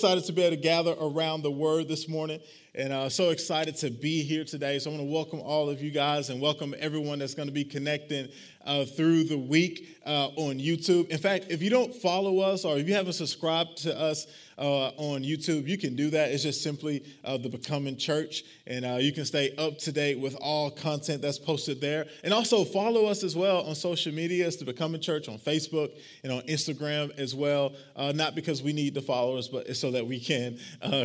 excited to be able to gather around the word this morning and uh, so excited to be here today. So I want to welcome all of you guys and welcome everyone that's going to be connecting uh, through the week uh, on YouTube. In fact, if you don't follow us or if you haven't subscribed to us uh, on YouTube, you can do that. It's just simply uh, the Becoming Church, and uh, you can stay up to date with all content that's posted there. And also follow us as well on social media. It's the Becoming Church on Facebook and on Instagram as well. not because we need the followers, but so that we can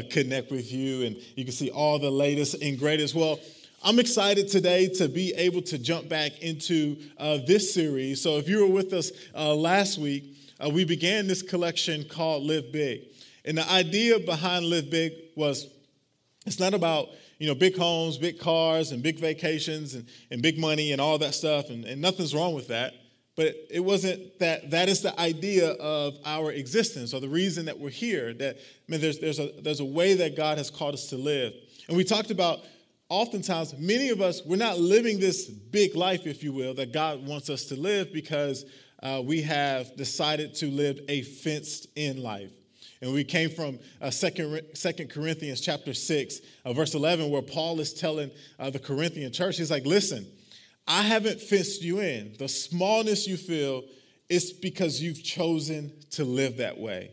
connect with you and you can see all the latest and greatest. Well, I'm excited today to be able to jump back into uh, this series. So, if you were with us uh, last week, uh, we began this collection called Live Big. And the idea behind Live Big was it's not about you know big homes, big cars, and big vacations and, and big money and all that stuff, and, and nothing's wrong with that. But it wasn't that that is the idea of our existence or the reason that we're here. That I mean, there's, there's, a, there's a way that God has called us to live. And we talked about oftentimes, many of us, we're not living this big life, if you will, that God wants us to live because uh, we have decided to live a fenced in life. And we came from uh, Second, Second Corinthians chapter 6, uh, verse 11, where Paul is telling uh, the Corinthian church, he's like, listen, I haven't fenced you in. The smallness you feel is because you've chosen to live that way.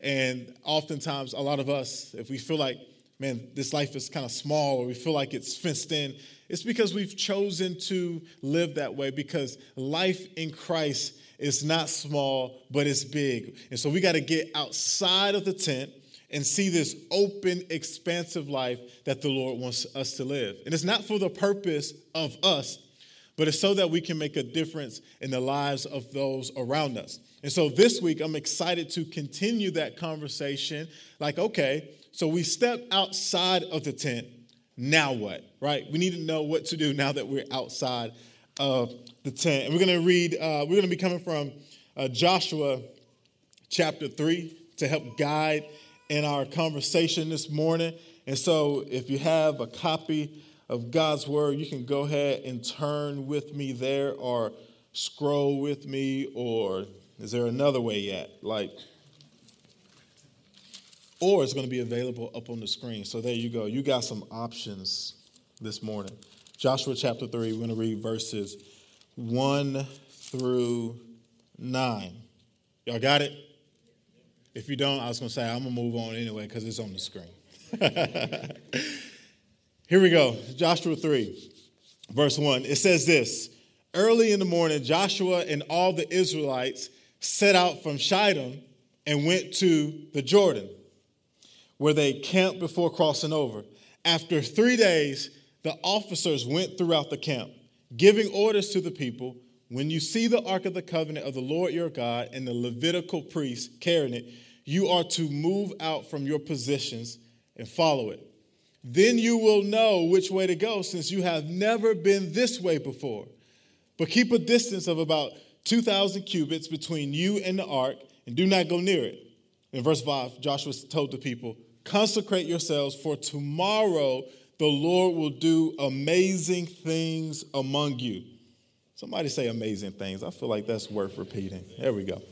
And oftentimes, a lot of us, if we feel like man, this life is kind of small or we feel like it's fenced in, it's because we've chosen to live that way because life in Christ is not small, but it's big. And so we got to get outside of the tent and see this open, expansive life that the Lord wants us to live. And it's not for the purpose of us, but it's so that we can make a difference in the lives of those around us. And so this week, I'm excited to continue that conversation. Like, okay, so we step outside of the tent. Now what? Right? We need to know what to do now that we're outside of the tent. And we're going to read, uh, we're going to be coming from uh, Joshua chapter 3 to help guide in our conversation this morning. And so if you have a copy of God's word, you can go ahead and turn with me there or scroll with me, or is there another way yet? Like, or it's going to be available up on the screen. So there you go. You got some options this morning. Joshua chapter 3, we're going to read verses 1 through 9. Y'all got it? If you don't, I was going to say, I'm going to move on anyway because it's on the screen. Here we go. Joshua 3, verse 1. It says this Early in the morning, Joshua and all the Israelites set out from Shittim and went to the Jordan where they camped before crossing over. After three days, the officers went throughout the camp, giving orders to the people when you see the Ark of the Covenant of the Lord your God and the Levitical priests carrying it, you are to move out from your positions and follow it. Then you will know which way to go, since you have never been this way before. But keep a distance of about 2,000 cubits between you and the ark, and do not go near it. In verse 5, Joshua told the people, Consecrate yourselves, for tomorrow the Lord will do amazing things among you. Somebody say amazing things. I feel like that's worth repeating. There we go.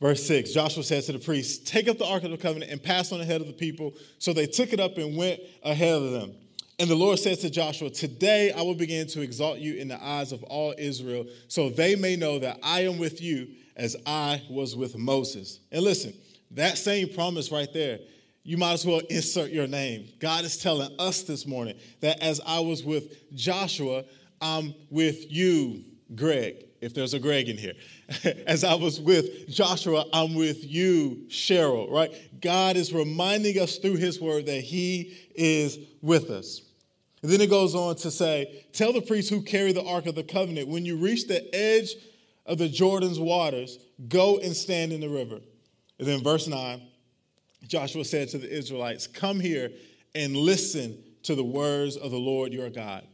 Verse 6 Joshua said to the priests, Take up the Ark of the Covenant and pass on ahead of the people. So they took it up and went ahead of them. And the Lord said to Joshua, Today I will begin to exalt you in the eyes of all Israel, so they may know that I am with you as I was with Moses. And listen, that same promise right there, you might as well insert your name. God is telling us this morning that as I was with Joshua, I'm with you, Greg, if there's a Greg in here. as I was with Joshua, I'm with you, Cheryl, right? God is reminding us through his word that he is with us. And then it goes on to say, Tell the priests who carry the Ark of the Covenant, when you reach the edge of the Jordan's waters, go and stand in the river. And then verse 9, Joshua said to the Israelites, Come here and listen to the words of the Lord your God.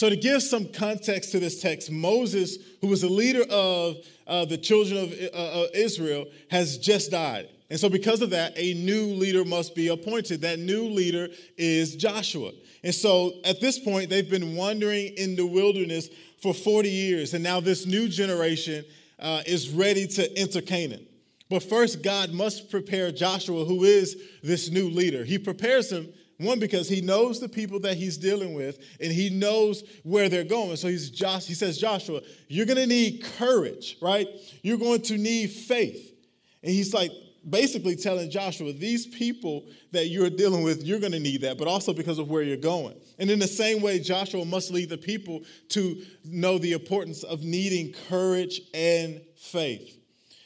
So, to give some context to this text, Moses, who was the leader of uh, the children of uh, Israel, has just died. And so, because of that, a new leader must be appointed. That new leader is Joshua. And so, at this point, they've been wandering in the wilderness for 40 years. And now, this new generation uh, is ready to enter Canaan. But first, God must prepare Joshua, who is this new leader. He prepares him, one, because he knows the people that he's dealing with and he knows where they're going. So he's Josh, he says, Joshua, you're going to need courage, right? You're going to need faith. And he's like, basically telling Joshua, these people that you're dealing with, you're going to need that, but also because of where you're going. And in the same way, Joshua must lead the people to know the importance of needing courage and faith.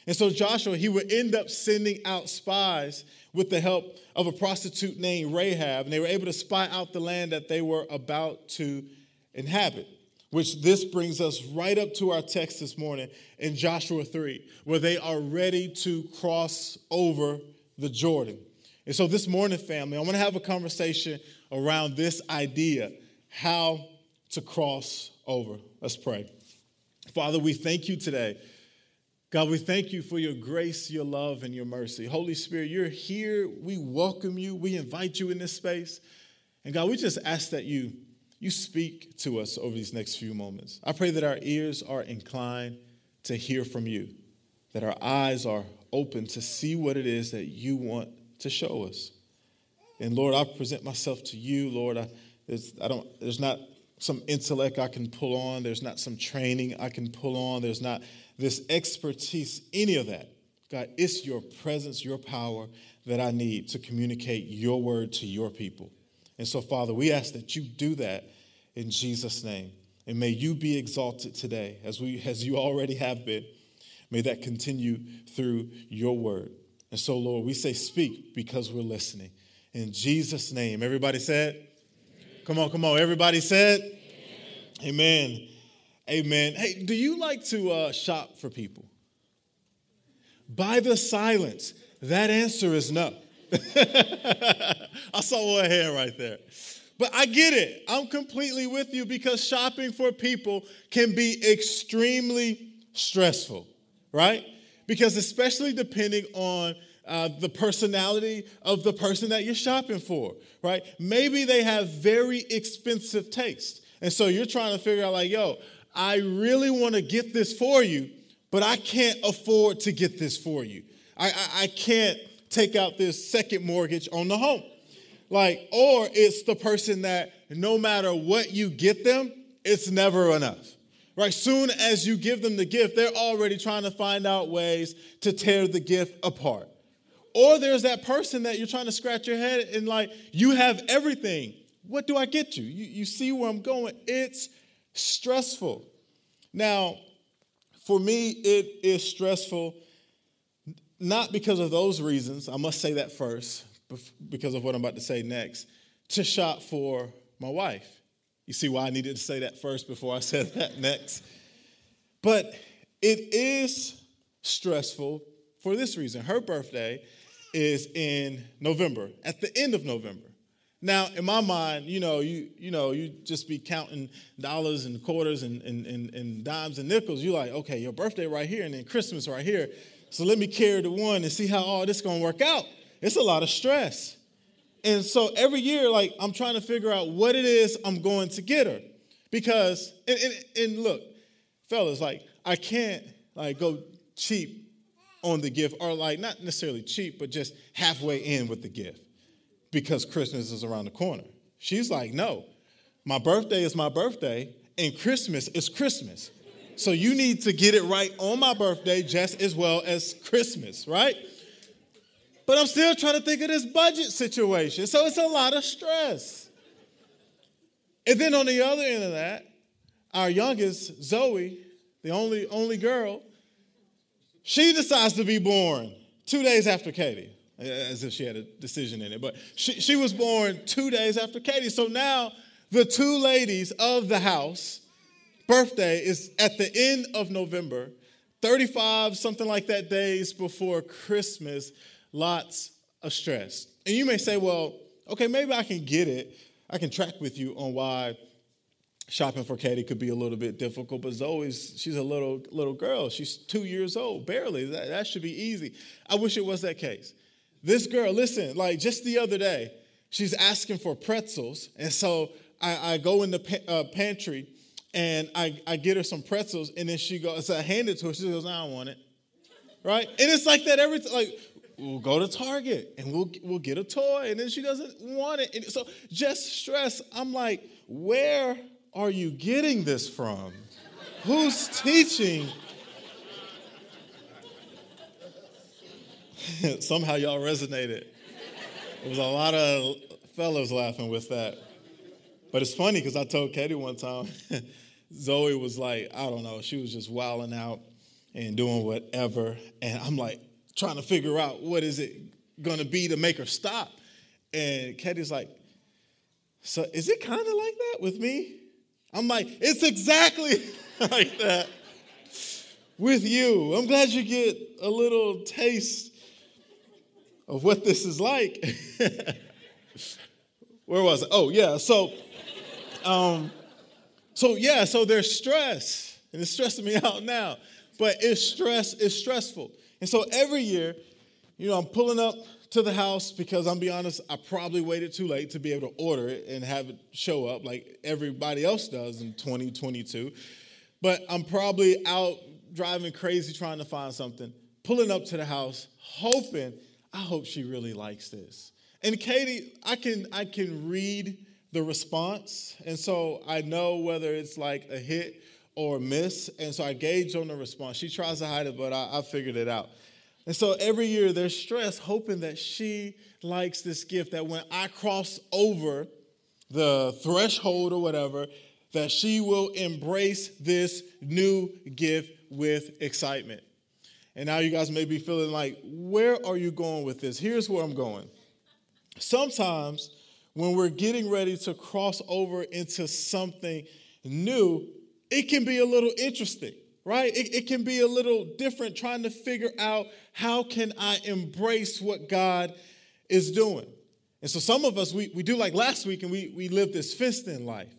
And so Joshua, he would end up sending out spies with the help of a prostitute named Rahab, and they were able to spy out the land that they were about to inhabit. Which this brings us right up to our text this morning in Joshua 3, where they are ready to cross over the Jordan. And so this morning, family, I want to have a conversation around this idea how to cross over. Let's pray. Father, we thank you today. God, we thank you for your grace, your love, and your mercy. Holy Spirit, you're here. We welcome you. We invite you in this space. And God, we just ask that you you speak to us over these next few moments. I pray that our ears are inclined to hear from you, that our eyes are open to see what it is that you want to show us. And Lord, I present myself to you, Lord. I, there's, I don't, there's not some intellect I can pull on, there's not some training I can pull on, there's not this expertise, any of that. God, it's your presence, your power that I need to communicate your word to your people. And so, Father, we ask that you do that in Jesus' name. And may you be exalted today as, we, as you already have been. May that continue through your word. And so, Lord, we say, speak because we're listening. In Jesus' name. Everybody said? Come on, come on. Everybody said? Amen. Amen. Hey, do you like to uh, shop for people? By the silence, that answer is no. I saw one hand right there. But I get it. I'm completely with you because shopping for people can be extremely stressful, right? Because, especially depending on uh, the personality of the person that you're shopping for, right? Maybe they have very expensive taste. And so you're trying to figure out, like, yo, I really want to get this for you, but I can't afford to get this for you. I, I, I can't take out this second mortgage on the home. Like, or it's the person that no matter what you get them, it's never enough. Right? Soon as you give them the gift, they're already trying to find out ways to tear the gift apart. Or there's that person that you're trying to scratch your head and like, you have everything. What do I get you? You, you see where I'm going? It's stressful. Now, for me, it is stressful not because of those reasons. I must say that first because of what I'm about to say next, to shop for my wife. You see why I needed to say that first before I said that next? But it is stressful for this reason. Her birthday is in November, at the end of November. Now, in my mind, you know, you you know, you just be counting dollars and quarters and, and, and, and dimes and nickels. You're like, okay, your birthday right here and then Christmas right here. So let me carry the one and see how all this gonna work out it's a lot of stress. And so every year, like, I'm trying to figure out what it is I'm going to get her. Because, and, and, and look, fellas, like, I can't, like, go cheap on the gift, or, like, not necessarily cheap, but just halfway in with the gift because Christmas is around the corner. She's like, no, my birthday is my birthday, and Christmas is Christmas. So you need to get it right on my birthday just as well as Christmas, right? But I'm still trying to think of this budget situation. So it's a lot of stress. And then on the other end of that, our youngest, Zoe, the only, only girl, she decides to be born two days after Katie, as if she had a decision in it. But she, she was born two days after Katie. So now the two ladies of the house, birthday is at the end of November, 35, something like that, days before Christmas lots of stress. And you may say, well, okay, maybe I can get it. I can track with you on why shopping for Katie could be a little bit difficult, but Zoe's, she's a little little girl. She's two years old, barely. That, that should be easy. I wish it was that case. This girl, listen, like just the other day, she's asking for pretzels. And so I, I go in the pa- uh, pantry and I, I get her some pretzels, and then she goes, so I hand it to her. She goes, I don't want it. right? And it's like that every time. Like, we'll go to Target and we'll we'll get a toy, and then she doesn't want it. And so just stress. I'm like, where are you getting this from? Who's teaching? Somehow y'all resonated. There was a lot of fellas laughing with that. But it's funny because I told Katie one time, Zoe was like, I don't know, she was just wilding out and doing whatever. And I'm like, trying to figure out what is it to be to make her stop. And Katie's like, so is it kind of like that with me? I'm like, it's exactly like that with you. I'm glad you get a little taste of what this is like. Where was it? Oh, yeah. So, um, so yeah, so there's stress, and it's stressing me out now. But it's stress, it's stressful. And so every year, you know, I'm pulling up to the house because I'm be honest, I probably waited too late to be able to order it and have it show up like everybody else does in 2022. But I'm probably out driving crazy trying to find something, pulling up to the house, hoping, I hope she really likes this. And Katie, I can I can read the response, and so I know whether it's like a hit or a miss. And so I gauge on the response. She tries to hide it, but I, I figured it out. And so every year there's stress, hoping that she likes this gift, that when I cross over the threshold or whatever, that she will embrace this new gift with excitement. And now you guys may be feeling like, where are you going with this? Here's where I'm going. Sometimes when we're getting ready to cross over into something new, it can be a little interesting, right? It, it, can be a little different trying to figure out how can I embrace what God is doing. And so some of us, we, we do like last week and we, we live this fenced in life.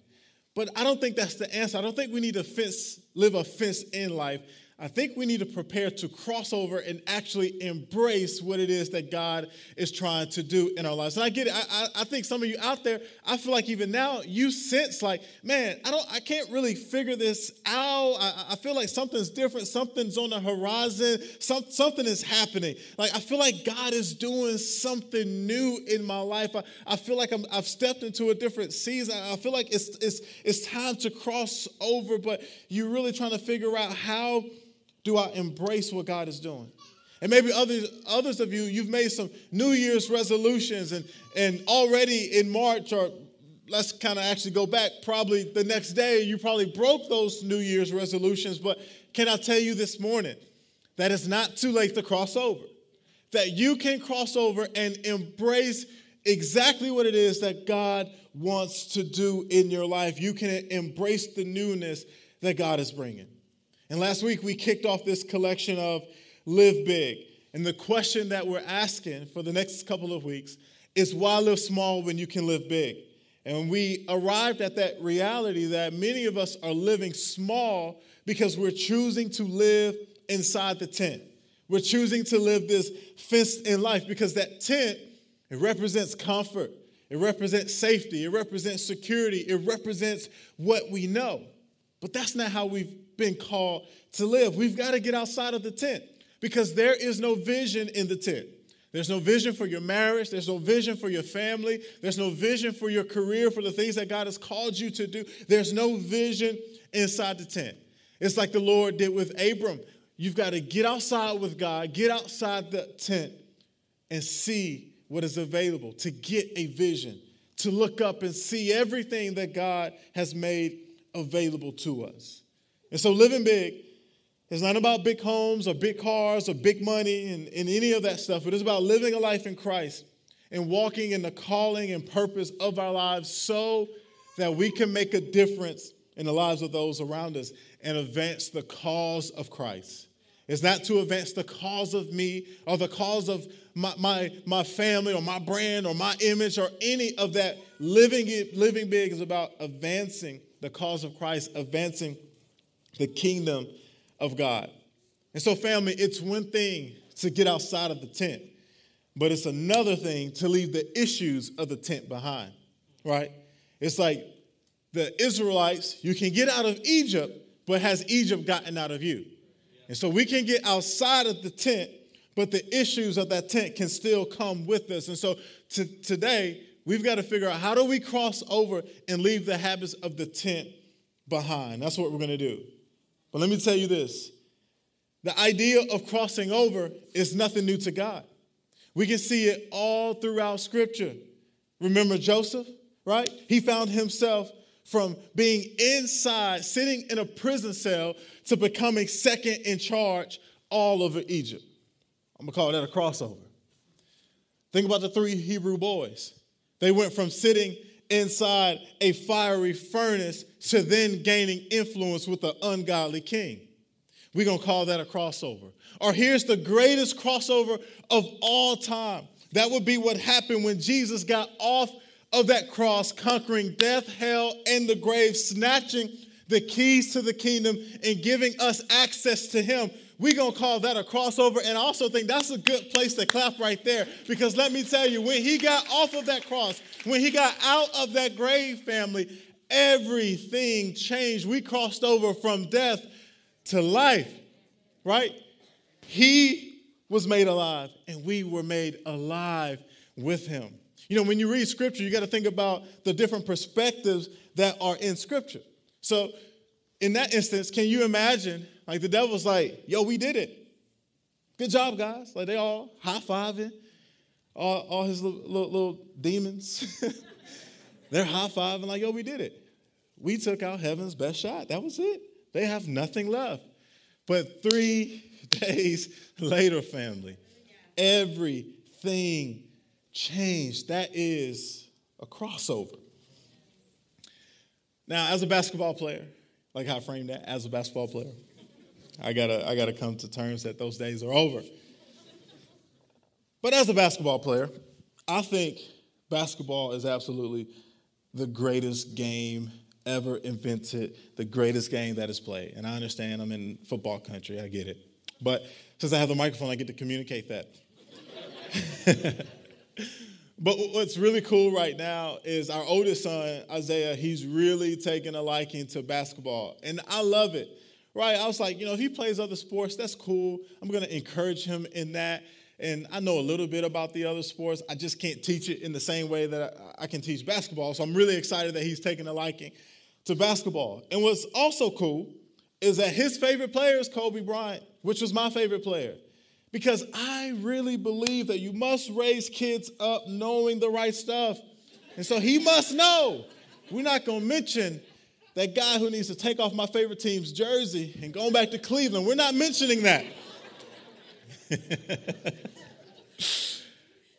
But I don't think that's the answer. I don't think we need to fence, live a fenced in life. I think we need to prepare to cross over and actually embrace what it is that God is trying to do in our lives. And I get it. I, I, I, think some of you out there, I feel like even now you sense like, man, I don't, I can't really figure this out. I, I feel like something's different. Something's on the horizon. Some, something is happening. Like I feel like God is doing something new in my life. I, I feel like I'm, I've stepped into a different season. I feel like it's, it's, it's time to cross over, but you're really trying to figure out how do I embrace what God is doing? And maybe others, others of you, you've made some New Year's resolutions, and, and already in March, or let's kind of actually go back, probably the next day, you probably broke those New Year's resolutions. But can I tell you this morning that it's not too late to cross over? That you can cross over and embrace exactly what it is that God wants to do in your life. You can embrace the newness that God is bringing. And last week we kicked off this collection of Live Big. And the question that we're asking for the next couple of weeks is why live small when you can live big? And we arrived at that reality that many of us are living small because we're choosing to live inside the tent. We're choosing to live this fenced in life because that tent, it represents comfort, it represents safety, it represents security, it represents what we know. But that's not how we've been called to live. We've got to get outside of the tent because there is no vision in the tent. There's no vision for your marriage. There's no vision for your family. There's no vision for your career, for the things that God has called you to do. There's no vision inside the tent. It's like the Lord did with Abram. You've got to get outside with God, get outside the tent, and see what is available, to get a vision, to look up and see everything that God has made available to us. And so living big is not about big homes or big cars or big money and, and any of that stuff. It is about living a life in Christ and walking in the calling and purpose of our lives so that we can make a difference in the lives of those around us and advance the cause of Christ. It's not to advance the cause of me or the cause of my, my, my family or my brand or my image or any of that. Living, living big is about advancing the cause of Christ, advancing the kingdom of God. And so, family, it's one thing to get outside of the tent, but it's another thing to leave the issues of the tent behind, right? It's like the Israelites, you can get out of Egypt, but has Egypt gotten out of you? And so we can get outside of the tent, but the issues of that tent can still come with us. And so to, today, we've got to figure out how do we cross over and leave the habits of the tent behind. That's what we're going to do. But let me tell you this the idea of crossing over is nothing new to God. We can see it all throughout Scripture. Remember Joseph, right? He found himself from being inside, sitting in a prison cell, to becoming second in charge all over Egypt. I'm gonna call that a crossover. Think about the three Hebrew boys. They went from sitting inside a fiery furnace to then gaining influence with an ungodly king. We're gonna call that a crossover. Or here's the greatest crossover of all time. That would be what happened when Jesus got off of that cross, conquering death, hell, and the grave, snatching the keys to the kingdom and giving us access to Him. We're going to call that a crossover. And I also think that's a good place to clap right there because let me tell you, when He got off of that cross, when He got out of that grave family, everything changed. We crossed over from death to life, right? He was made alive, and we were made alive with Him. You know, when you read scripture, you got to think about the different perspectives that are in scripture. So, in that instance, can you imagine, like the devil's like, yo, we did it. Good job, guys. Like they all high fiving, all, all his little, little, little demons. They're high fiving, like, yo, we did it. We took out heaven's best shot. That was it. They have nothing left. But three days later, family, everything changed. That is a crossover. Now, as a basketball player, like how I framed that, as a basketball player, I gotta, I gotta come to terms that those days are over. But as a basketball player, I think basketball is absolutely the greatest game ever invented, the greatest game that is played. And I understand I'm in football country, I get it. But since I have the microphone, I get to communicate that. But what's really cool right now is our oldest son, Isaiah, he's really taking a liking to basketball. And I love it, right? I was like, you know, if he plays other sports, that's cool. I'm going to encourage him in that. And I know a little bit about the other sports. I just can't teach it in the same way that I can teach basketball. So I'm really excited that he's taking a liking to basketball. And what's also cool is that his favorite player is Kobe Bryant, which was my favorite player. Because I really believe that you must raise kids up knowing the right stuff. And so he must know. We're not going to mention that guy who needs to take off my favorite team's jersey and going back to Cleveland. We're not mentioning that.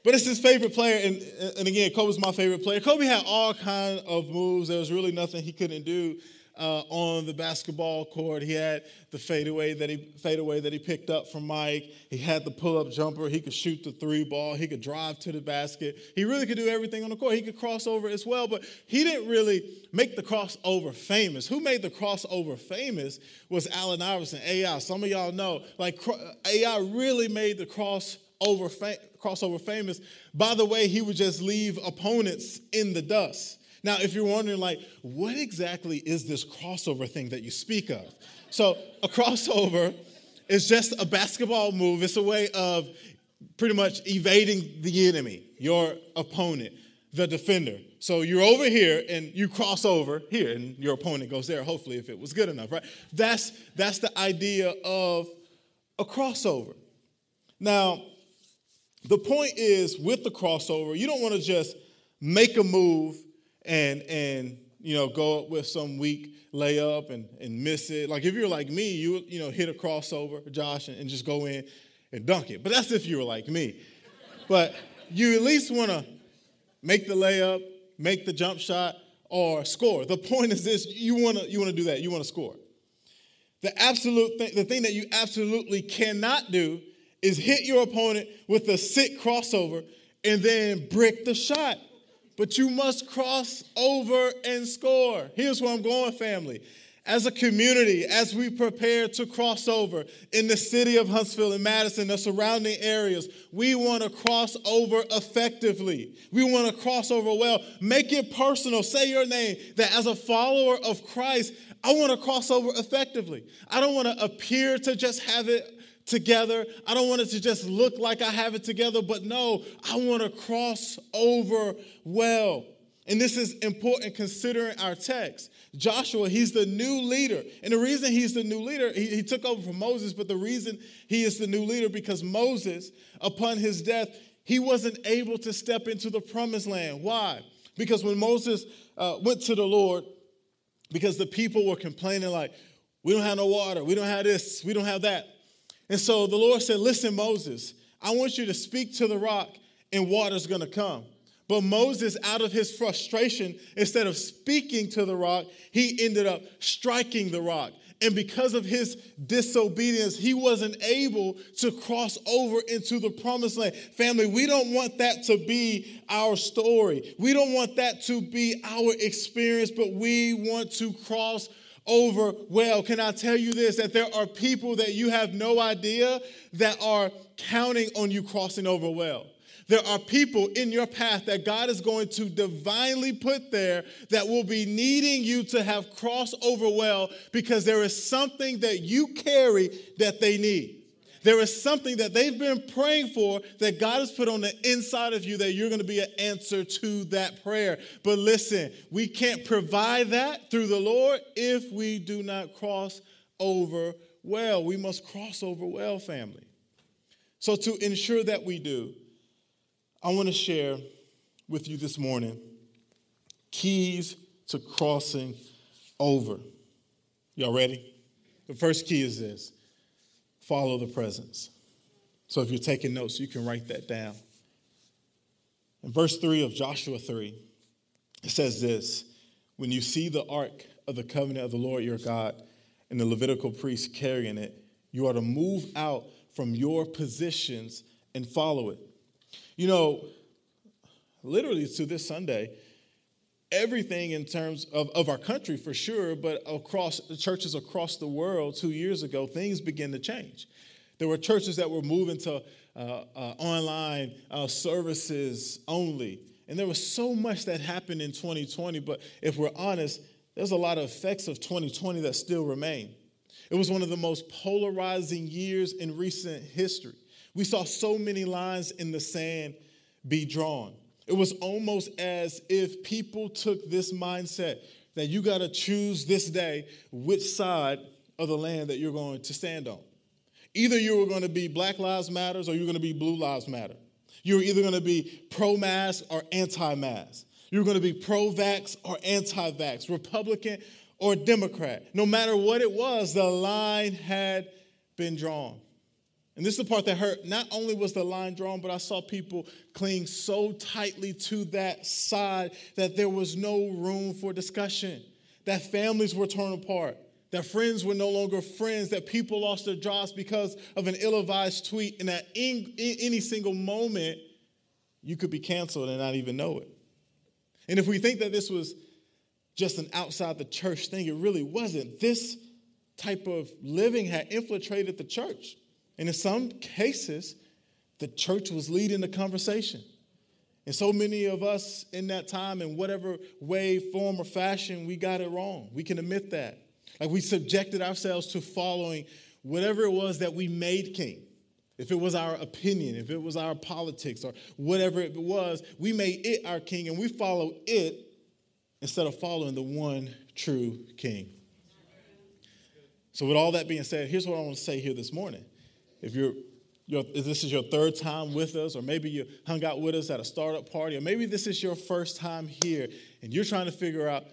but it's his favorite player. And, and again, Kobe's my favorite player. Kobe had all kind of moves. There was really nothing he couldn't do uh, on the basketball court. He had the fadeaway that he fadeaway that he picked up from Mike. He had the pull-up jumper. He could shoot the three ball. He could drive to the basket. He really could do everything on the court. He could cross over as well, but he didn't really make the crossover famous. Who made the crossover famous was Allen Iverson, AI. Some of y'all know, like AI really made the crossover crossover famous by the way he would just leave opponents in the dust. Now, if you're wondering, like, what exactly is this crossover thing that you speak of? So, a crossover is just a basketball move. It's a way of pretty much evading the enemy, your opponent, the defender. So you're over here and you cross over here, and your opponent goes there, hopefully, if it was good enough, right? That's, that's the idea of a crossover. Now, the point is with the crossover, you don't want to just make a move and and you know go up with some weak layup and, and miss it. Like if you're like me, you you know hit a crossover, Josh, and, and just go in and dunk it. But that's if you were like me. But you at least want to make the layup, make the jump shot, or score. The point is this: you want to you want to do that. You want to score. The absolute thing, the thing that you absolutely cannot do is hit your opponent with a sick crossover and then brick the shot but you must cross over and score. Here's where I'm going, family. as a community, as we prepare to cross over in the city of Huntsville and Madison, the surrounding areas, we want to cross over effectively. We want to cross over well. Make it personal. Say your name that as a follower of Christ, I want to cross over effectively. I don't want to appear to just have it together. I don't want it to just look like I have it together, but no, I want to cross over well. And this is important considering our text. Joshua, he's the new leader. And the reason he's the new leader, he, he, took over from Moses, but the reason he is the new leader because Moses, upon his death, he wasn't able to step into the promised land. Why? Because when Moses uh, went to the Lord, because the people were complaining, like, we don't have no water, we don't have this, we don't have that. And so the Lord said, Listen, Moses, I want you to speak to the rock, and water's gonna come. But Moses, out of his frustration, instead of speaking to the rock, he ended up striking the rock. And because of his disobedience, he wasn't able to cross over into the promised land. Family, we don't want that to be our story. We don't want that to be our experience, but we want to cross over well. Can I tell you this? That there are people that you have no idea that are counting on you crossing over well. There are people in your path that God is going to divinely put there that will be needing you to have crossed over well because there is something that you carry that they need. There is something that they've been praying for that God has put on the inside of you that you're going to be an answer to that prayer. But listen, we can't provide that through the Lord if we do not cross over well. We must cross over well, family. So, to ensure that we do, I want to share with you this morning keys to crossing over. Y'all ready? The first key is this follow the presence. So if you're taking notes, you can write that down. In verse 3 of Joshua 3, it says this When you see the ark of the covenant of the Lord your God and the Levitical priests carrying it, you are to move out from your positions and follow it. You know, literally to this Sunday, everything in terms of, of our country for sure, but across churches across the world two years ago, things began to change. There were churches that were moving to uh, uh, online uh, services only. And there was so much that happened in 2020, but if we're honest, there's a lot of effects of 2020 that still remain. It was one of the most polarizing years in recent history. We saw so many lines in the sand be drawn. It was almost as if people took this mindset that you got to choose this day which side of the land that you're going to stand on. Either you were going to be Black Lives Matters or you're going to be Blue Lives Matter. You're either going to be pro mask or anti mask. You're going to be pro vax or anti vax, Republican or Democrat. No matter what it was, the line had been drawn. And this is the part that hurt. Not only was the line drawn, but I saw people cling so tightly to that side that there was no room for discussion, that families were torn apart, that friends were no longer friends, that people lost their jobs because of an ill advised tweet, and that in, in any single moment, you could be canceled and not even know it. And if we think that this was just an outside the church thing, it really wasn't. This type of living had infiltrated the church. And in some cases, the church was leading the conversation. And so many of us in that time, in whatever way, form, or fashion, we got it wrong. We can admit that. Like we subjected ourselves to following whatever it was that we made king. If it was our opinion, if it was our politics, or whatever it was, we made it our king and we follow it instead of following the one true king. So, with all that being said, here's what I want to say here this morning if you're if this is your third time with us, or maybe you hung out with us at a startup party, or maybe this is your first time here and you're trying to figure out,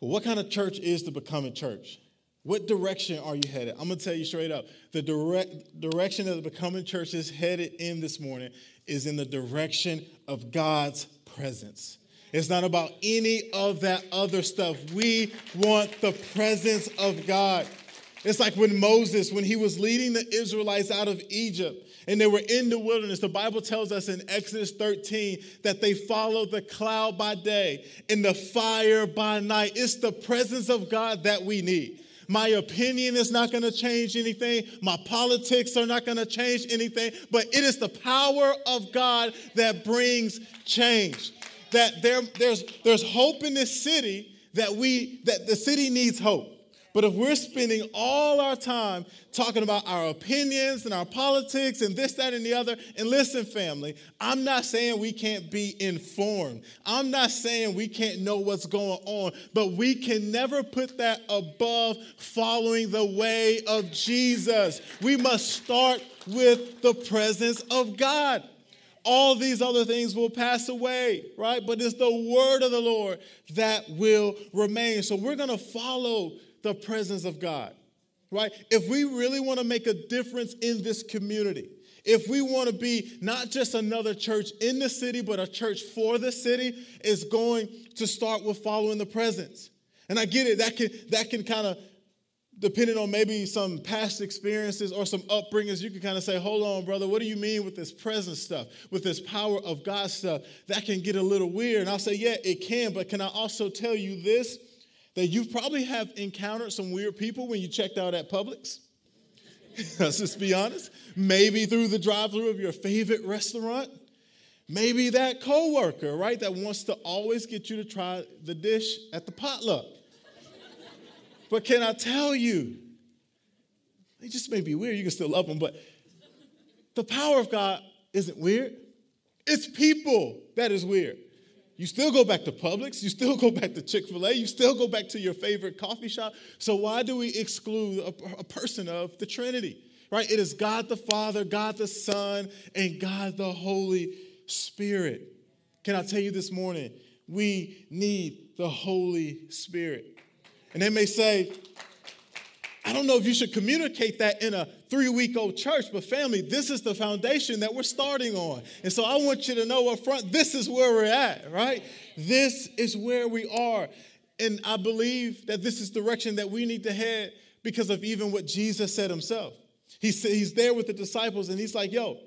well, what kind of church is the becoming church? What direction are you headed? I'm going to tell you straight up. The direct direction that the becoming church is headed in this morning is in the direction of God's presence. It's not about any of that other stuff. We want the presence of God. It's like when Moses, when he was leading the Israelites out of Egypt and they were in the wilderness, the Bible tells us in Exodus 13 that they followed the cloud by day and the fire by night. It's the presence of God that we need. My opinion is not going to change anything. My politics are not going to change anything. But it is the power of God that brings change. That there, there's, there's hope in this city that we that the city needs hope. But if we're spending all our time talking about our opinions and our politics and this, that, and the other, and listen, family, I'm not saying we can't be informed. I'm not saying we can't know what's going on, but we can never put that above following the way of Jesus. We must start with the presence of God all these other things will pass away, right? But it's the word of the Lord that will remain. So we're going to follow the presence of God, right? If we really want to make a difference in this community, if we want to be not just another church in the city, but a church for the city, is going to start with following the presence. And I get it, that can, that can kind of, depending on maybe some past experiences or some upbringings, you can kind of say, hold on, brother, what do you mean with this presence stuff, with this power of God stuff? That can get a little weird. And I'll say, yeah, it can, but can I also tell you this? That you probably have encountered some weird people when you checked out at Publix. Let's just be honest. Maybe through the drive-through of your favorite restaurant. Maybe that coworker, right, that wants to always get you to try the dish at the potluck. but can I tell you, they just may be weird. You can still love them, but the power of God isn't weird. It's people that is weird. You still go back to Publix, you still go back to Chick fil A, you still go back to your favorite coffee shop. So, why do we exclude a, a, person of the Trinity? Right? It is God the Father, God the Son, and God the Holy Spirit. Can I tell you this morning? We need the Holy Spirit. And they may say, I don't know if you should communicate that in a three week old church, but family, this is the foundation that we're starting on. And so I want you to know up front, this is where we're at, right? This is where we are. And I believe that this is the direction that we need to head because of even what Jesus said himself. He's, he's there with the disciples and he's like, yo,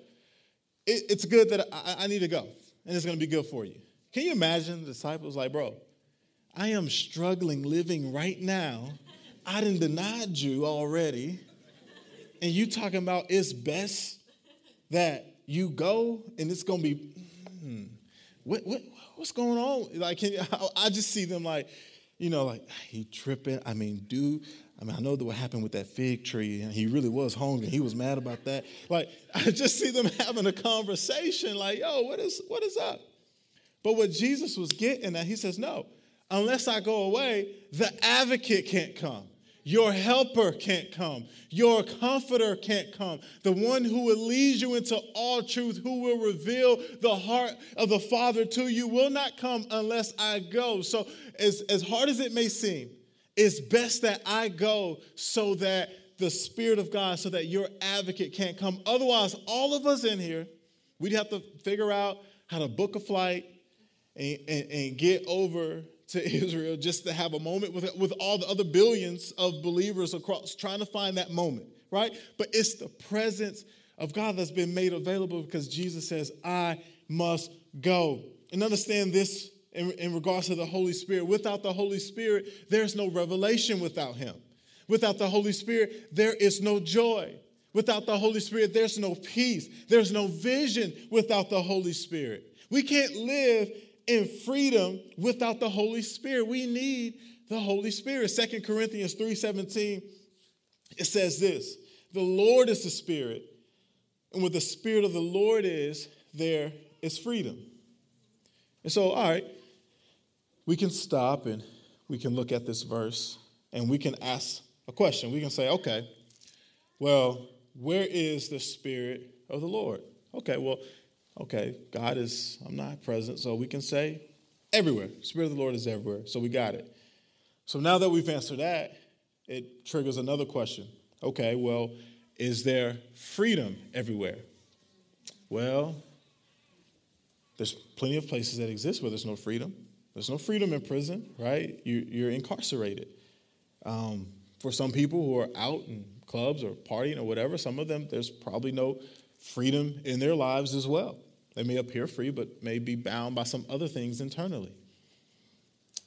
it, it's good that I, I need to go and it's going to be good for you. Can you imagine the disciples like, bro, I am struggling living right now I didn't denied you already. And you talking about it's best that you go and it's gonna be, hmm, what, what, what's going on? Like, I, I just see them like, you know, like he tripping. I mean, dude, I mean, I know that what happened with that fig tree, and he really was hungry. He was mad about that. Like, I just see them having a conversation, like, yo, what is what is up? But what Jesus was getting at, he says, no, unless I go away, the advocate can't come. Your helper can't come. Your comforter can't come. The one who will lead you into all truth, who will reveal the heart of the Father to you, will not come unless I go. So, as, as hard as it may seem, it's best that I go so that the Spirit of God, so that your advocate can't come. Otherwise, all of us in here, we'd have to figure out how to book a flight and, and, and get over to Israel just to have a moment with, with all the other billions of believers across, trying to find that moment, right? But it's the presence of God that's been made available because Jesus says, I must go. And understand this in, in regards to the Holy Spirit. Without the Holy Spirit, there's no revelation without Him. Without the Holy Spirit, there is no joy. Without the Holy Spirit, there's no peace. There's no vision without the Holy Spirit. We can't live in freedom without the Holy Spirit. We need the Holy Spirit. Second Corinthians 3:17 it says this, "The Lord is the Spirit, and where the Spirit of the Lord is, there is freedom." And so, all right, we can stop and we can look at this verse and we can ask a question. We can say, okay, well, where is the Spirit of the Lord? Okay, well, Okay, God is omnipresent, so we can say everywhere. Spirit of the Lord is everywhere, so we got it. So now that we've answered that, it triggers another question. Okay, well, is there freedom everywhere? Well, there's plenty of places that exist where there's no freedom. There's no freedom in prison, right? You, are incarcerated. Um, for some people who are out in clubs or partying or whatever, some of them, there's probably no freedom in their lives as well. They may appear free, but may be bound by some other things internally.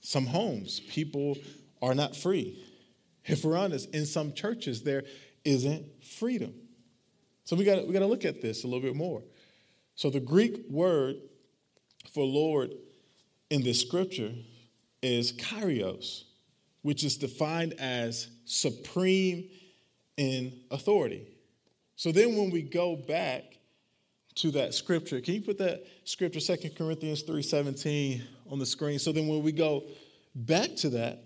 Some homes, people are not free. if we're honest, in some churches, there isn't freedom. So we got we got to look at this a little bit more. So the Greek word for Lord in this scripture is kyrios, which is defined as supreme in authority. So then when we go back to that scripture, can you put that scripture, 2 Corinthians 3:17, on the screen? So then when we go back to that,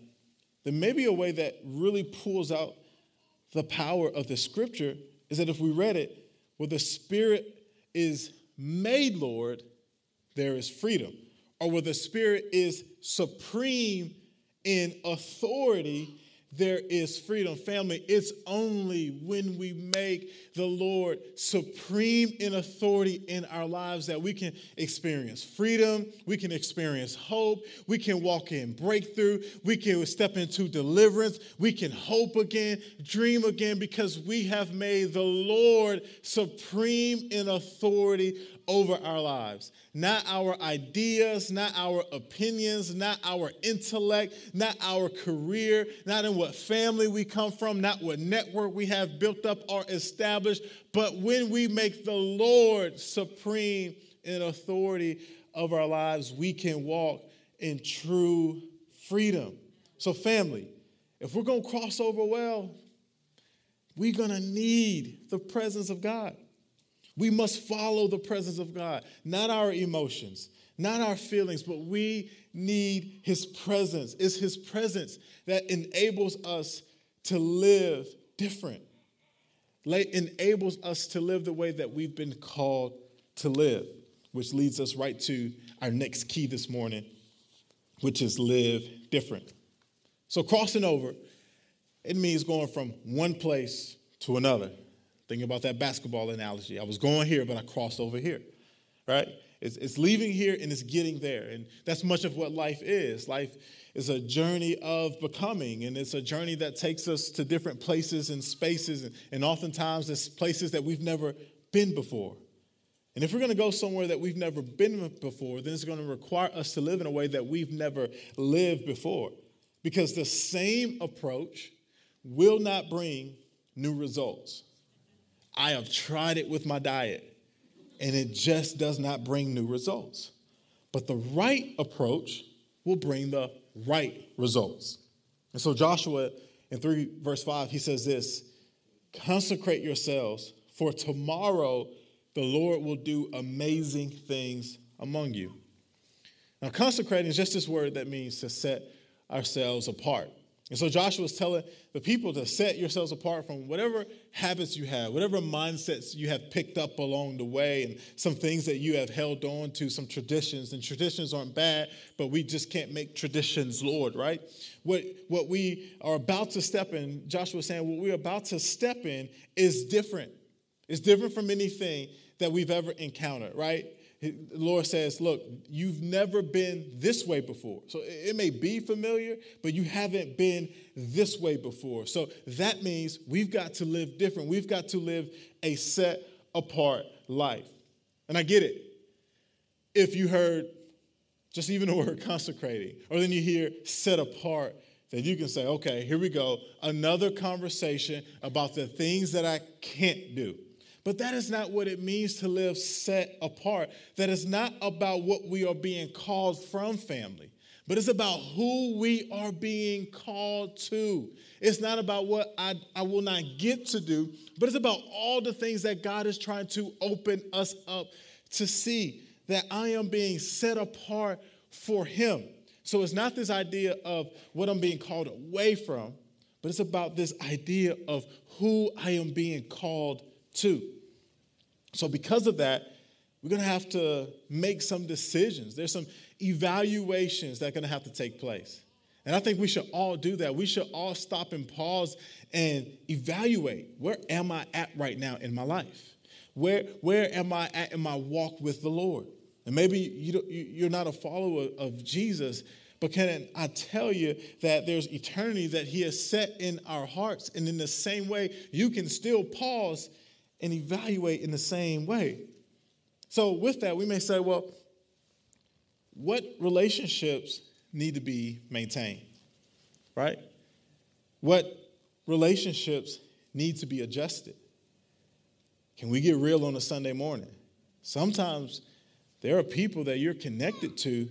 then maybe a way that really pulls out the power of the scripture is that if we read it, where the Spirit is made Lord, there is freedom. Or where the Spirit is supreme in authority, there is freedom. Family, it's only when we make the Lord supreme in authority in our lives that we can experience freedom, we can experience hope, we can walk in breakthrough, we can step into deliverance, we can hope again, dream again, because we have made the Lord supreme in authority over our lives. Not our ideas, not our opinions, not our intellect, not our career, not in what family we come from, not what network we have built up or established, but when we make the Lord supreme in authority of our lives, we can walk in true freedom. So, family, if we're going to cross over well, we're going to need the presence of God. We must follow the presence of God, not our emotions, not our feelings, but we need His presence. It's His presence that enables us to live different, enables us to live the way that we've been called to live, which leads us right to our next key this morning, which is live different. So, crossing over, it means going from one place to another. Thinking about that basketball analogy. I was going here, but I crossed over here, right? It's, it's leaving here and it's getting there. And that's much of what life is. Life is a journey of becoming, and it's a journey that takes us to different places and spaces, and, and oftentimes it's places that we've never been before. And if we're going to go somewhere that we've never been before, then it's going to require us to live in a way that we've never lived before. Because the same approach will not bring new results. I have tried it with my diet, and it just does not bring new results. But the right approach will bring the right results. And so, Joshua in 3 verse 5, he says this consecrate yourselves, for tomorrow the Lord will do amazing things among you. Now, consecrating is just this word that means to set ourselves apart. And so Joshua is telling the people to set yourselves apart from whatever habits you have, whatever mindsets you have picked up along the way, and some things that you have held on to, some traditions. And traditions aren't bad, but we just can't make traditions Lord, right? What, what we are about to step in, Joshua is saying, what we're about to step in is different. It's different from anything that we've ever encountered, right? The Lord says, Look, you've never been this way before. So it may be familiar, but you haven't been this way before. So that means we've got to live different. We've got to live a set apart life. And I get it. If you heard just even the word consecrating, or then you hear set apart, then you can say, okay, here we go. Another conversation about the things that I can't do. But that is not what it means to live set apart. That is not about what we are being called from family, but it's about who we are being called to. It's not about what I, I will not get to do, but it's about all the things that God is trying to open us up to see that I am being set apart for Him. So it's not this idea of what I'm being called away from, but it's about this idea of who I am being called to. So, because of that, we're going to have to make some decisions. There's some evaluations that are going to have to take place. And I think we should all do that. We should all stop and pause and evaluate where am I at right now in my life? Where, where am I at in my walk with the Lord? And maybe you you're not a follower of Jesus, but can I tell you that there's eternity that He has set in our hearts? And in the same way, you can still pause and evaluate in the same way. So, with that, we may say, well, what relationships need to be maintained? Right? What relationships need to be adjusted. Can we get real on a Sunday morning? Sometimes there are people that you're connected to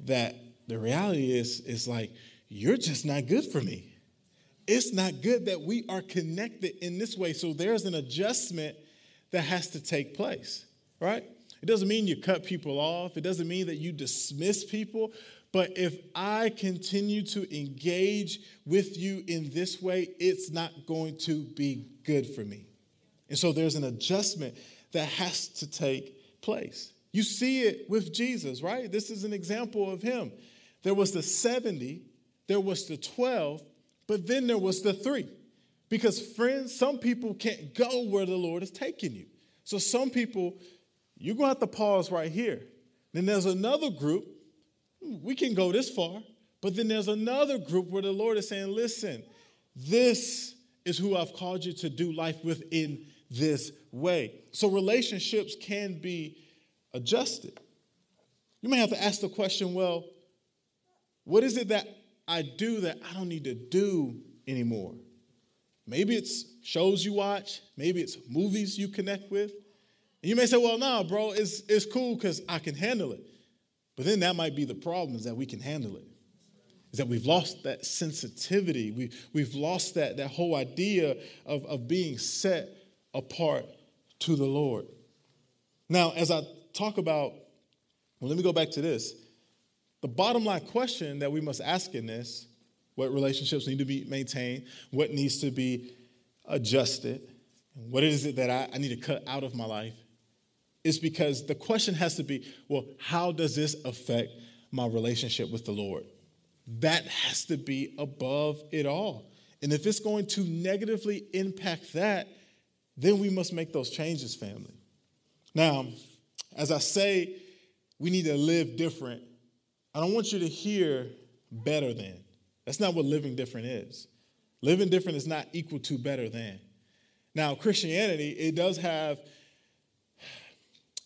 that the reality is is like you're just not good for me. It's not good that we are connected in this way. So there's an adjustment that has to take place, right? It doesn't mean you cut people off. It doesn't mean that you dismiss people. But if I continue to engage with you in this way, it's not going to be good for me. And so there's an adjustment that has to take place. You see it with Jesus, right? This is an example of him. There was the 70, there was the 12, but then there was the three. Because, friends, some people can't go where the Lord is taking you. So, some people, you're going to have to pause right here. Then there's another group, we can go this far, but then there's another group where the Lord is saying, listen, this is who I've called you to do life with in this way. So, relationships can be adjusted. You may have to ask the question well, what is it that I do that I don't need to do anymore? Maybe it's shows you watch, maybe it's movies you connect with. And you may say, well, no, bro, it's, it's cool because I can handle it. But then that might be the problem is that we can handle it. Is that we've lost that sensitivity. We, we've lost that, that whole idea of, of being set apart to the Lord. Now, as I talk about, well, let me go back to this. The bottom line question that we must ask in this what relationships need to be maintained, what needs to be adjusted, what is it that I, I need to cut out of my life, is because the question has to be well, how does this affect my relationship with the Lord? That has to be above it all. And if it's going to negatively impact that, then we must make those changes, family. Now, as I say, we need to live different. I don't want you to hear better than. That's not what living different is. Living different is not equal to better than. Now, Christianity, it does have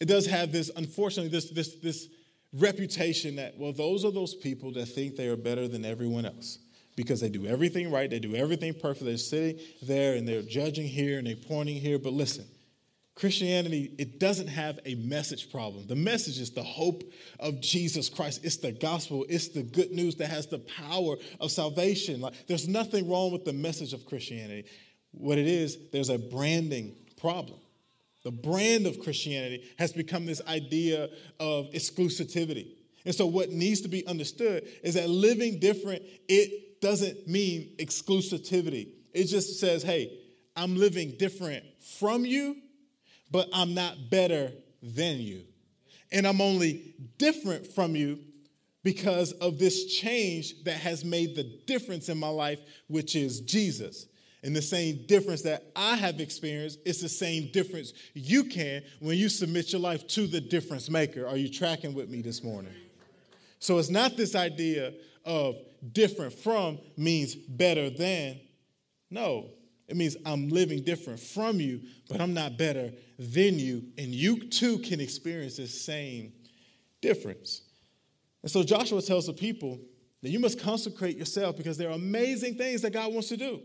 it does have this, unfortunately, this, this, this reputation that, well, those are those people that think they are better than everyone else because they do everything right, they do everything perfect. They're sitting there and they're judging here and they're pointing here. But listen, Christianity, it doesn't have a message problem. The message is the hope of Jesus Christ. It's the gospel. It's the good news that has the power of salvation. Like, there's nothing wrong with the message of Christianity. What it is, there's a branding problem. The brand of Christianity has become this idea of exclusivity. And so, what needs to be understood is that living different, it doesn't mean exclusivity. It just says, hey, I'm living different from you, but I'm not better than you. And I'm only different from you because of this change that has made the difference in my life, which is Jesus. And the same difference that I have experienced is the same difference you can when you submit your life to the difference maker. Are you tracking with me this morning? So it's not this idea of different from means better than. No, it means I'm living different from you, but I'm not better than you. And you too can experience this same difference. And so Joshua tells the people that you must consecrate yourself because there are amazing things that God wants to do.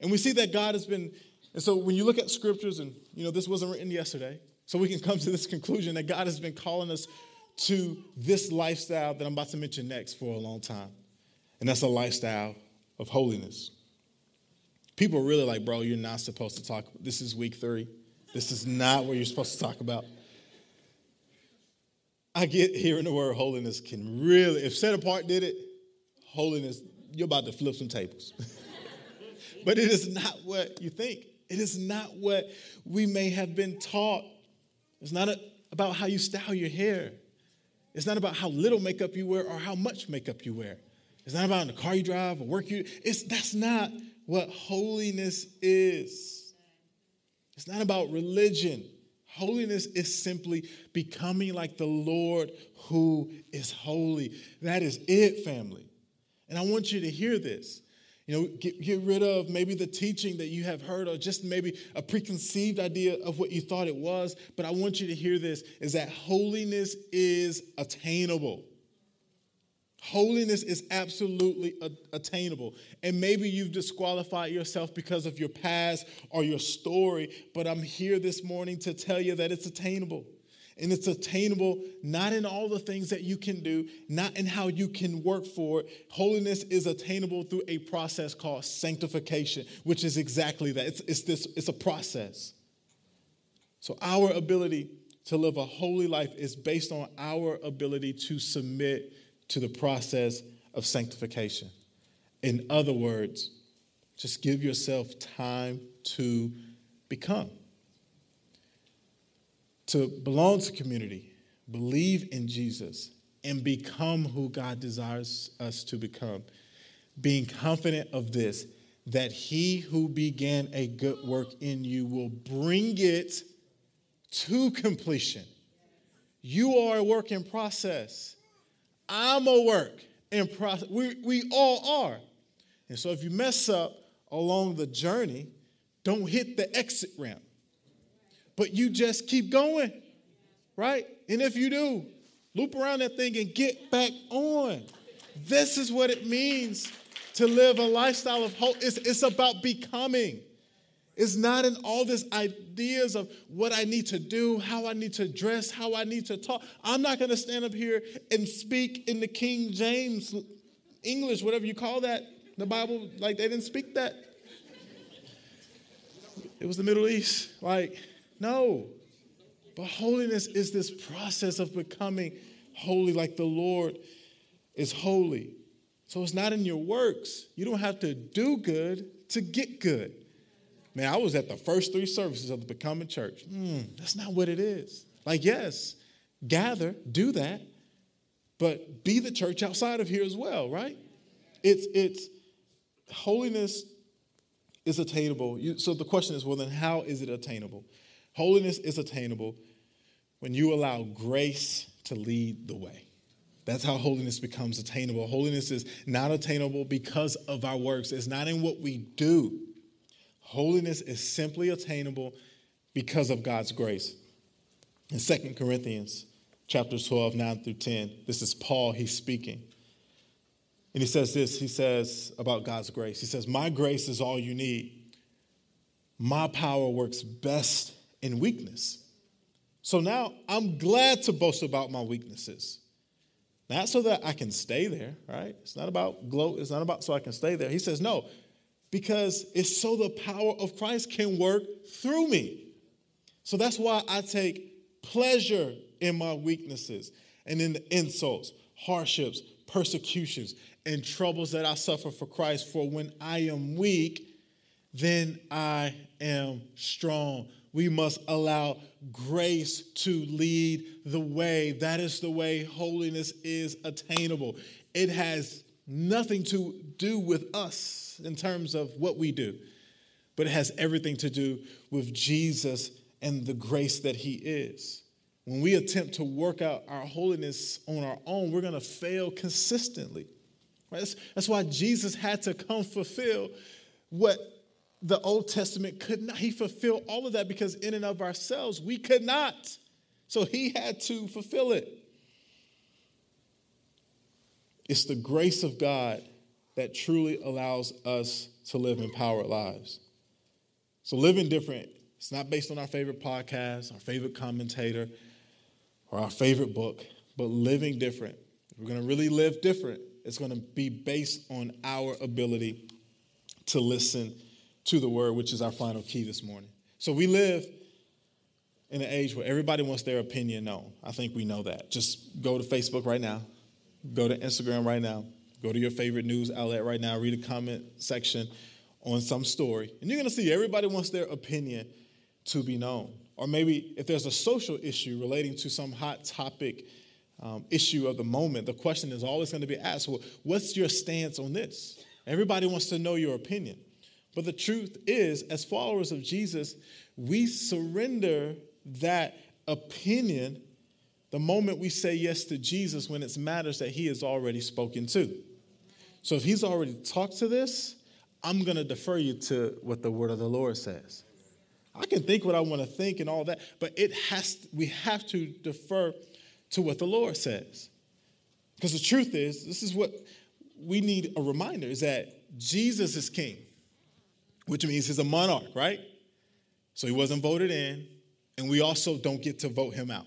And we see that God has been, and so when you look at scriptures, and you know, this wasn't written yesterday, so we can come to this conclusion that God has been calling us to this lifestyle that I'm about to mention next for a long time. And that's a lifestyle of holiness. People are really like, bro, you're not supposed to talk. This is week three. This is not what you're supposed to talk about. I get hearing the word holiness can really, if set apart did it, holiness, you're about to flip some tables. but it is not what you think. It is not what we may have been taught. It's not a, about how you style your hair. It's not about how little makeup you wear or how much makeup you wear. It's not about the car you drive or work you. It's that's not what holiness is. It's not about religion. Holiness is simply becoming like the Lord who is holy. That is it, family. And I want you to hear this. You know, get, get rid of maybe the teaching that you have heard or just maybe a preconceived idea of what you thought it was. But I want you to hear this is that holiness is attainable. Holiness is absolutely attainable. And maybe you've disqualified yourself because of your past or your story, but I'm here this morning to tell you that it's attainable. And it's attainable not in all the things that you can do, not in how you can work for it. Holiness is attainable through a process called sanctification, which is exactly that. It's, it's, this, it's a process. So, our ability to live a holy life is based on our ability to submit to the process of sanctification. In other words, just give yourself time to become. To belong to community, believe in Jesus, and become who God desires us to become. Being confident of this, that he who began a good work in you will bring it to completion. You are a work in process. I'm a work in process. We, we all are. And so if you mess up along the journey, don't hit the exit ramp. But you just keep going, right? And if you do, loop around that thing and get back on. This is what it means to live a lifestyle of hope. It's, it's about becoming. It's not in all these ideas of what I need to do, how I need to dress, how I need to talk. I'm not going to stand up here and speak in the King James English, whatever you call that. The Bible, like they didn't speak that. It was the Middle East. Like, no. But holiness is this process of becoming holy like the Lord is holy. So it's not in your works. You don't have to do good to get good. Man, I was at the first three services of the Becoming Church. Mm, that's not what it is. Like, yes, gather, do that, but be the church outside of here as well, right? It's it's holiness is attainable. You, so the question is, well, then how is it attainable? Holiness is attainable when you allow grace to lead the way. That's how holiness becomes attainable. Holiness is not attainable because of our works. It's not in what we do. Holiness is simply attainable because of God's grace. In 2 Corinthians chapter 12, 9 through 10, this is Paul, he's speaking. And he says this, he says about God's grace. He says, My grace is all you need. My power works best in weakness. So now I'm glad to boast about my weaknesses. Not so that I can stay there, right? It's not about gloat, it's not about so I can stay there. He says, No, because it's so the power of Christ can work through me. So that's why I take pleasure in my weaknesses and in the insults, hardships, persecutions, and troubles that I suffer for Christ. For when I am weak, then I am strong. We must allow grace to lead the way. That is the way holiness is attainable. It has nothing to do with us in terms of what we do, but it has everything to do with Jesus and the grace that He is. When we attempt to work out our holiness on our own, we're going to fail consistently. That's, that's why Jesus had to come fulfill what the Old Testament could not. He fulfilled all of that because in and of ourselves, we could not. So he had to fulfill it. It's the grace of God that truly allows us to live empowered lives. So, living different, it's not based on our favorite podcast, our favorite commentator, or our favorite book, but living different. If we're to really live different, it's to be based on our ability to listen to the word, which is our final key this morning. So, we live in an age where everybody wants their opinion known. I think we know that. Just go to Facebook right now, Go to Instagram right now. Go to your favorite news outlet right now. Read a comment section on some story. And you're going to see everybody wants their opinion to be known. Or maybe if there's a social issue relating to some hot topic um, issue of the moment, the question is always going to be asked well, what's your stance on this? Everybody wants to know your opinion. But the truth is, as followers of Jesus, we surrender that opinion the moment we say yes to Jesus when it matters that he has already spoken to. So if he's already talked to this, I'm going to defer you to what the word of the Lord says. I can think what I want to think and all that, but it has we have to defer to what the Lord says. Because the truth is, this is what we need a reminder is that Jesus is king, which means he's a monarch, right? So he wasn't voted in, and we also don't get to vote him out.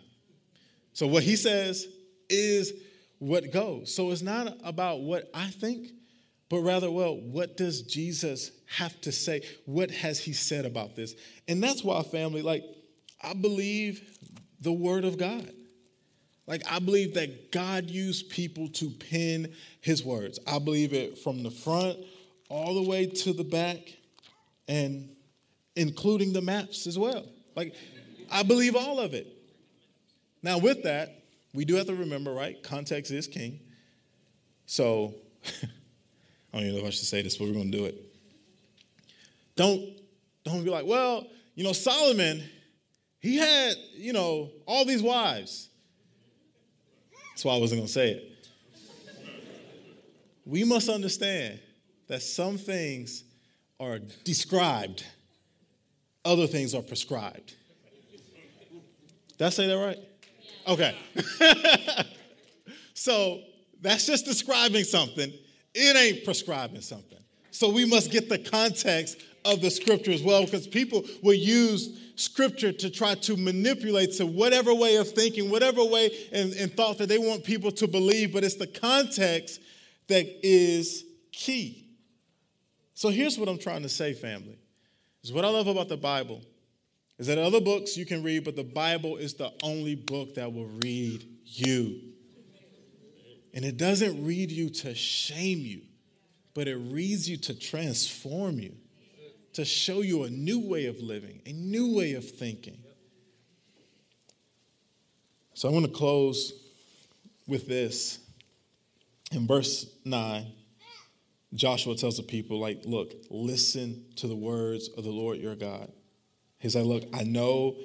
So what he says is what goes. So it's not about what I think, but rather, well, what does Jesus have to say? What has he said about this? And that's why, family, like, I believe the word of God. Like, I believe that God used people to pen his words. I believe it from the front all the way to the back and including the maps as well. Like, I believe all of it. Now, with that, we do have to remember, right? Context is king. So, I don't even know if I should say this, but we're going to do it. Don't, don't be like, well, you know, Solomon, he had, you know, all these wives. That's why I wasn't going to say it. we must understand that some things are described, other things are prescribed. Did I say that right? Okay. so that's just describing something, it ain't prescribing something. So we must get the context of the scripture as well, because people will use scripture to try to manipulate to whatever way of thinking, whatever way and, and thought that they want people to believe, but it's the context that is key. So here's what I'm trying to say, family. Is what I love about the Bible is that other books you can read, but the Bible is the only book that will read you. And it doesn't read you to shame you, but it reads you to transform you to show you a new way of living, a new way of thinking. So I want to close with this. In verse 9, Joshua tells the people, like, look, listen to the words of the Lord your God. He's like, look, I know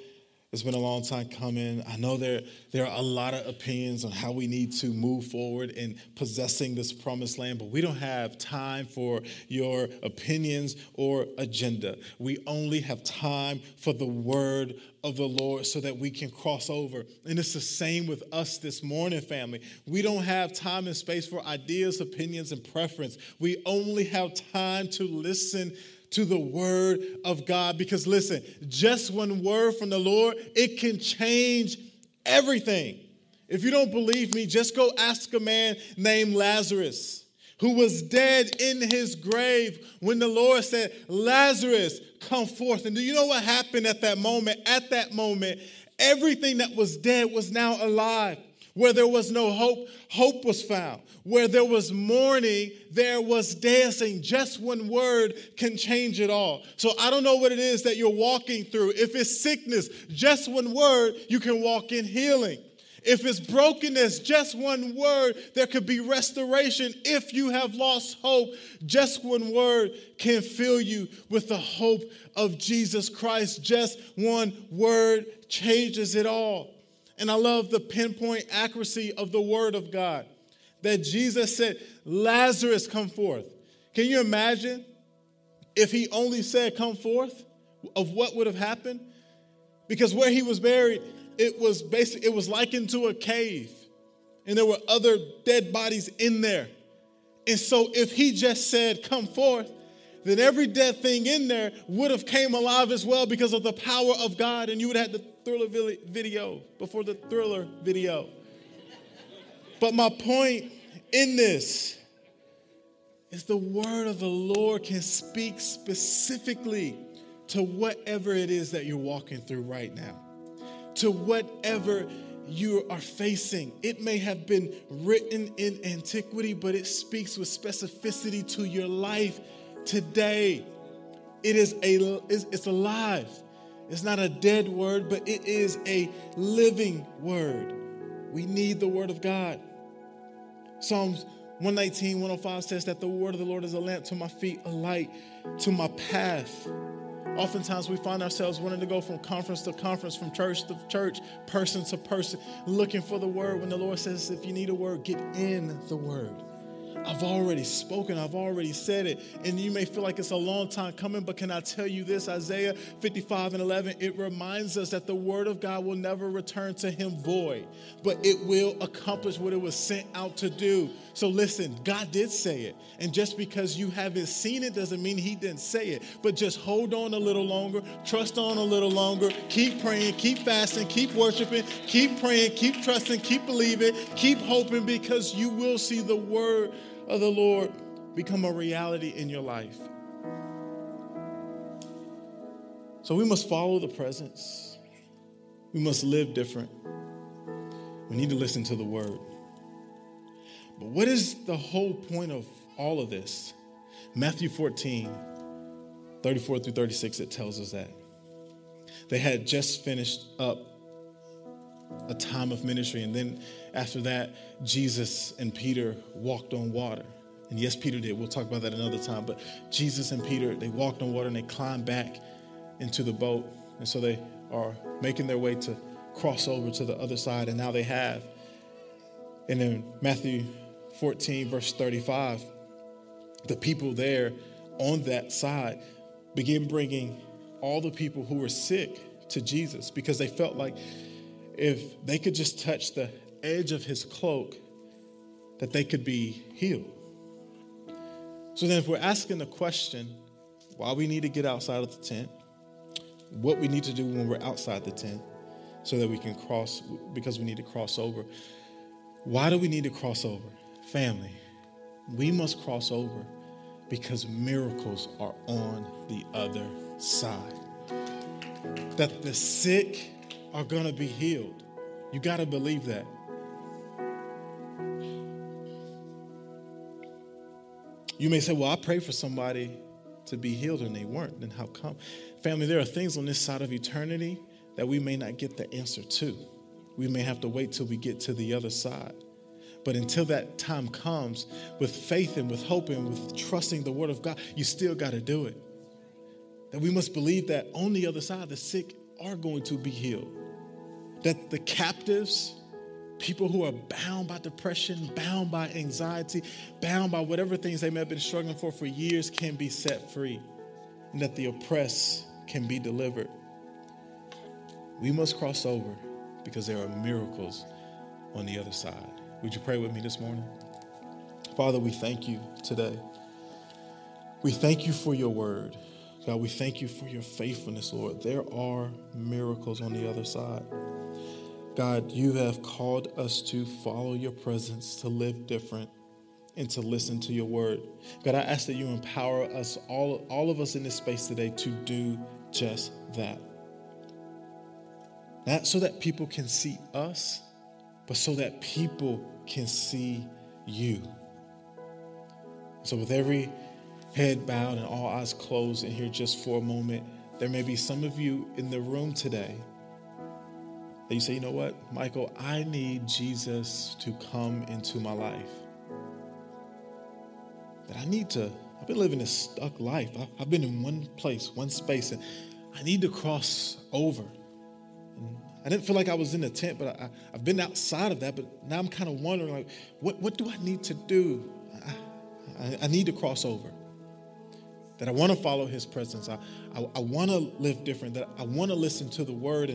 it's been a long time coming. I know there, there are a lot of opinions on how we need to move forward in possessing this promised land, but we don't have time for your opinions or agenda. We only have time for the word of the Lord so that we can cross over. And it's the same with us this morning, family. We don't have time and space for ideas, opinions, and preference. We only have time to listen to the word of God. Because listen, just one word from the Lord, it can change everything. If you don't believe me, just go ask a man named Lazarus who was dead in his grave when the Lord said, Lazarus, come forth. And do you know what happened at that moment? At that moment, everything that was dead was now alive. Where there was no hope, hope was found. Where there was mourning, there was dancing. Just one word can change it all. So I don't know what it is that you're walking through. If it's sickness, just one word, you can walk in healing. If it's brokenness, just one word, there could be restoration. If you have lost hope, just one word can fill you with the hope of Jesus Christ. Just one word changes it all. And I love the pinpoint accuracy of the word of God that Jesus said, Lazarus, come forth. Can you imagine if he only said, come forth, of what would have happened? Because where he was buried, it was basically, it was likened to a cave. And there were other dead bodies in there. And so if he just said, come forth, then every dead thing in there would have came alive as well because of the power of God, and you would have had the thriller video before the thriller video. But my point in this is the word of the Lord can speak specifically to whatever it is that you're walking through right now, to whatever you are facing. It may have been written in antiquity, but it speaks with specificity to your life today. It is a it's alive. It's not a dead word, but it is a living word. We need the word of God. Psalms 119, 105 says that the word of the Lord is a lamp to my feet, a light to my path. Oftentimes we find ourselves wanting to go from conference to conference, from church to church, person to person, looking for the word when the Lord says, if you need a word, get in the word. I've already spoken, I've already said it. And you may feel like it's a long time coming, but can I tell you this? Isaiah 55 and 11, it reminds us that the word of God will never return to him void, but it will accomplish what it was sent out to do. So listen, God did say it. And just because you haven't seen it doesn't mean he didn't say it. But just hold on a little longer, trust on a little longer, keep praying, keep fasting, keep worshiping, keep praying, keep trusting, keep believing, keep hoping because you will see the word of the Lord become a reality in your life. So we must follow the presence. We must live different. We need to listen to the word. But what is the whole point of all of this? Matthew 14, 34 through 36, it tells us that. They had just finished up a time of ministry, and then after that, Jesus and Peter walked on water. And yes, Peter did. We'll talk about that another time. But Jesus and Peter, they walked on water and they climbed back into the boat. And so they are making their way to cross over to the other side. And now they have. And in Matthew 14, verse 35, the people there on that side begin bringing all the people who were sick to Jesus because they felt like if they could just touch the edge of his cloak, that they could be healed. So then, if we're asking the question, why we need to get outside of the tent, what we need to do when we're outside the tent, so that we can cross, because we need to cross over. Why do we need to cross over? Family, we must cross over because miracles are on the other side. That the sick are going to be healed. You got to believe that. You may say, Well, I prayed for somebody to be healed and they weren't. Then how come? Family, there are things on this side of eternity that we may not get the answer to. We may have to wait till we get to the other side. But until that time comes, with faith and with hope and with trusting the Word of God, you still got to do it. That we must believe that on the other side, the sick are going to be healed. That the captives, people who are bound by depression, bound by anxiety, bound by whatever things they may have been struggling for for years, can be set free. And that the oppressed can be delivered. We must cross over because there are miracles on the other side. Would you pray with me this morning? Father, we thank you today. We thank you for your word. God, we thank you for your faithfulness, Lord. There are miracles on the other side. God, you have called us to follow your presence, to live different, and to listen to your word. God, I ask that you empower us, all, all of us in this space today, to do just that. Not so that people can see us, but so that people can see you. So, with every head bowed and all eyes closed in here just for a moment, there may be some of you in the room today that you say, you know what, Michael, I need Jesus to come into my life. That I need to, I've been living a stuck life. I've been in one place, one space, and I need to cross over. I didn't feel like I was in the tent, but I, have been outside of that. But now I'm kind of wondering, like, what, what do I need to do? I, I, I need to cross over. That I want to follow His presence. I, I, I want to live different. That I want to listen to the Word and